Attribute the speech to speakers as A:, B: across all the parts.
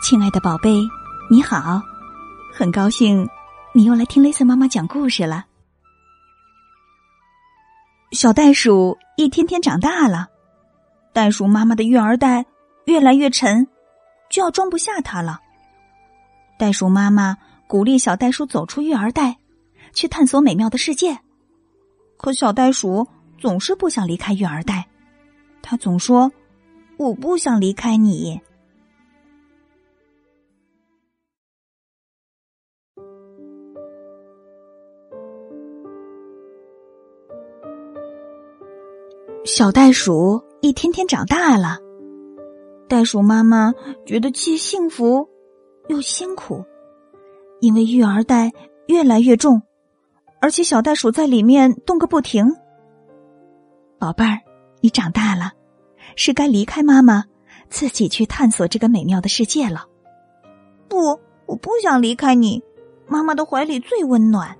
A: 亲爱的宝贝，你好，很高兴你又来听雷森妈妈讲故事了。小袋鼠一天天长大了，袋鼠妈妈的育儿袋越来越沉，就要装不下它了。袋鼠妈妈鼓励小袋鼠走出育儿袋，去探索美妙的世界。可小袋鼠总是不想离开育儿袋，它总说：“我不想离开你。”小袋鼠一天天长大了，袋鼠妈妈觉得既幸福又辛苦，因为育儿袋越来越重，而且小袋鼠在里面动个不停。宝贝儿，你长大了，是该离开妈妈，自己去探索这个美妙的世界了。
B: 不，我不想离开你，妈妈的怀里最温暖。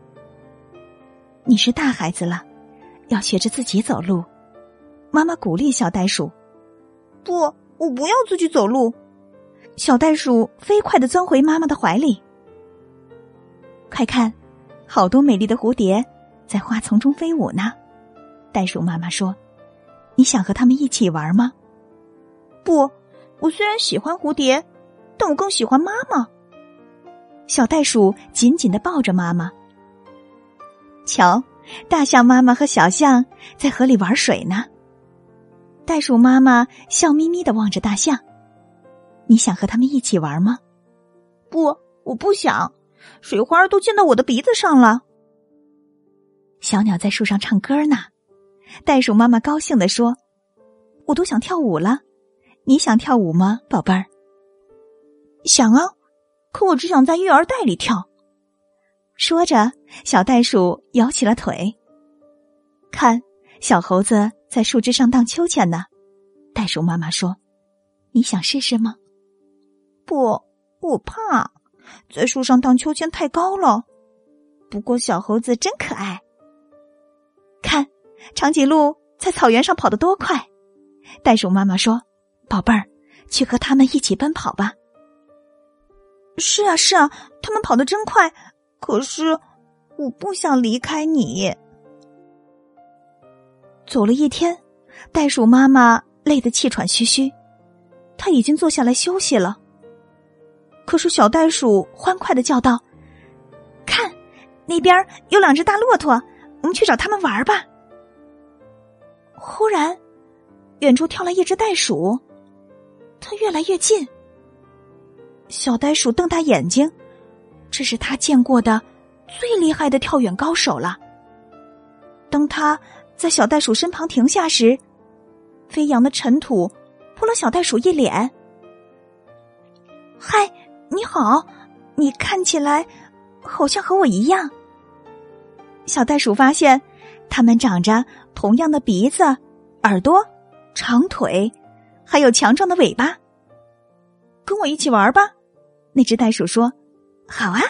A: 你是大孩子了，要学着自己走路。妈妈鼓励小袋鼠：“
B: 不，我不要自己走路。”
A: 小袋鼠飞快的钻回妈妈的怀里。快看，好多美丽的蝴蝶在花丛中飞舞呢。袋鼠妈妈说：“你想和它们一起玩吗？”“
B: 不，我虽然喜欢蝴蝶，但我更喜欢妈妈。”
A: 小袋鼠紧紧的抱着妈妈。瞧，大象妈妈和小象在河里玩水呢。袋鼠妈妈笑眯眯的望着大象，你想和他们一起玩吗？
B: 不，我不想，水花都溅到我的鼻子上了。
A: 小鸟在树上唱歌呢，袋鼠妈妈高兴的说：“我都想跳舞了，你想跳舞吗，宝贝儿？”
B: 想啊，可我只想在育儿袋里跳。
A: 说着，小袋鼠摇起了腿。看，小猴子。在树枝上荡秋千呢，袋鼠妈妈说：“你想试试吗？”“
B: 不，我怕，在树上荡秋千太高了。”不过小猴子真可爱。
A: 看，长颈鹿在草原上跑得多快！袋鼠妈妈说：“宝贝儿，去和他们一起奔跑吧。”“
B: 是啊，是啊，他们跑得真快。可是，我不想离开你。”
A: 走了一天，袋鼠妈妈累得气喘吁吁，她已经坐下来休息了。可是小袋鼠欢快的叫道：“看，那边有两只大骆驼，我们去找他们玩吧。”忽然，远处跳来一只袋鼠，它越来越近。小袋鼠瞪大眼睛，这是他见过的最厉害的跳远高手了。当他。在小袋鼠身旁停下时，飞扬的尘土扑了小袋鼠一脸。嗨，你好，你看起来好像和我一样。小袋鼠发现，它们长着同样的鼻子、耳朵、长腿，还有强壮的尾巴。跟我一起玩吧，那只袋鼠说：“好啊。”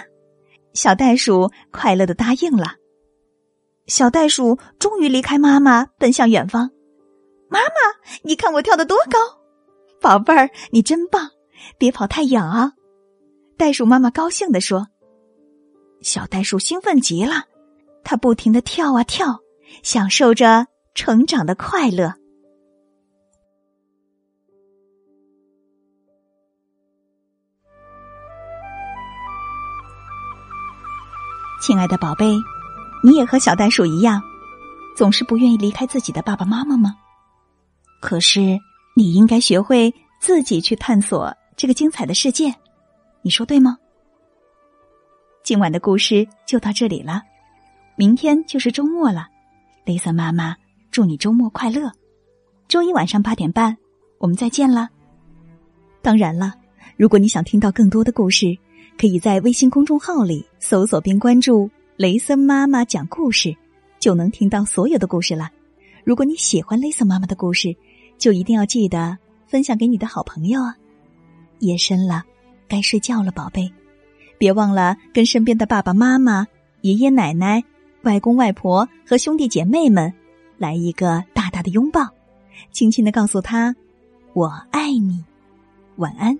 A: 小袋鼠快乐的答应了。小袋鼠终于离开妈妈，奔向远方。妈妈，你看我跳得多高！宝贝儿，你真棒！别跑太远啊！袋鼠妈妈高兴地说。小袋鼠兴奋极了，它不停的跳啊跳，享受着成长的快乐。亲爱的宝贝。你也和小袋鼠一样，总是不愿意离开自己的爸爸妈妈吗？可是你应该学会自己去探索这个精彩的世界，你说对吗？今晚的故事就到这里了，明天就是周末了，雷森妈妈祝你周末快乐。周一晚上八点半，我们再见了。当然了，如果你想听到更多的故事，可以在微信公众号里搜索并关注。雷森妈妈讲故事，就能听到所有的故事了。如果你喜欢雷森妈妈的故事，就一定要记得分享给你的好朋友啊！夜深了，该睡觉了，宝贝，别忘了跟身边的爸爸妈妈、爷爷奶奶、外公外婆和兄弟姐妹们来一个大大的拥抱，轻轻的告诉他：“我爱你。”晚安。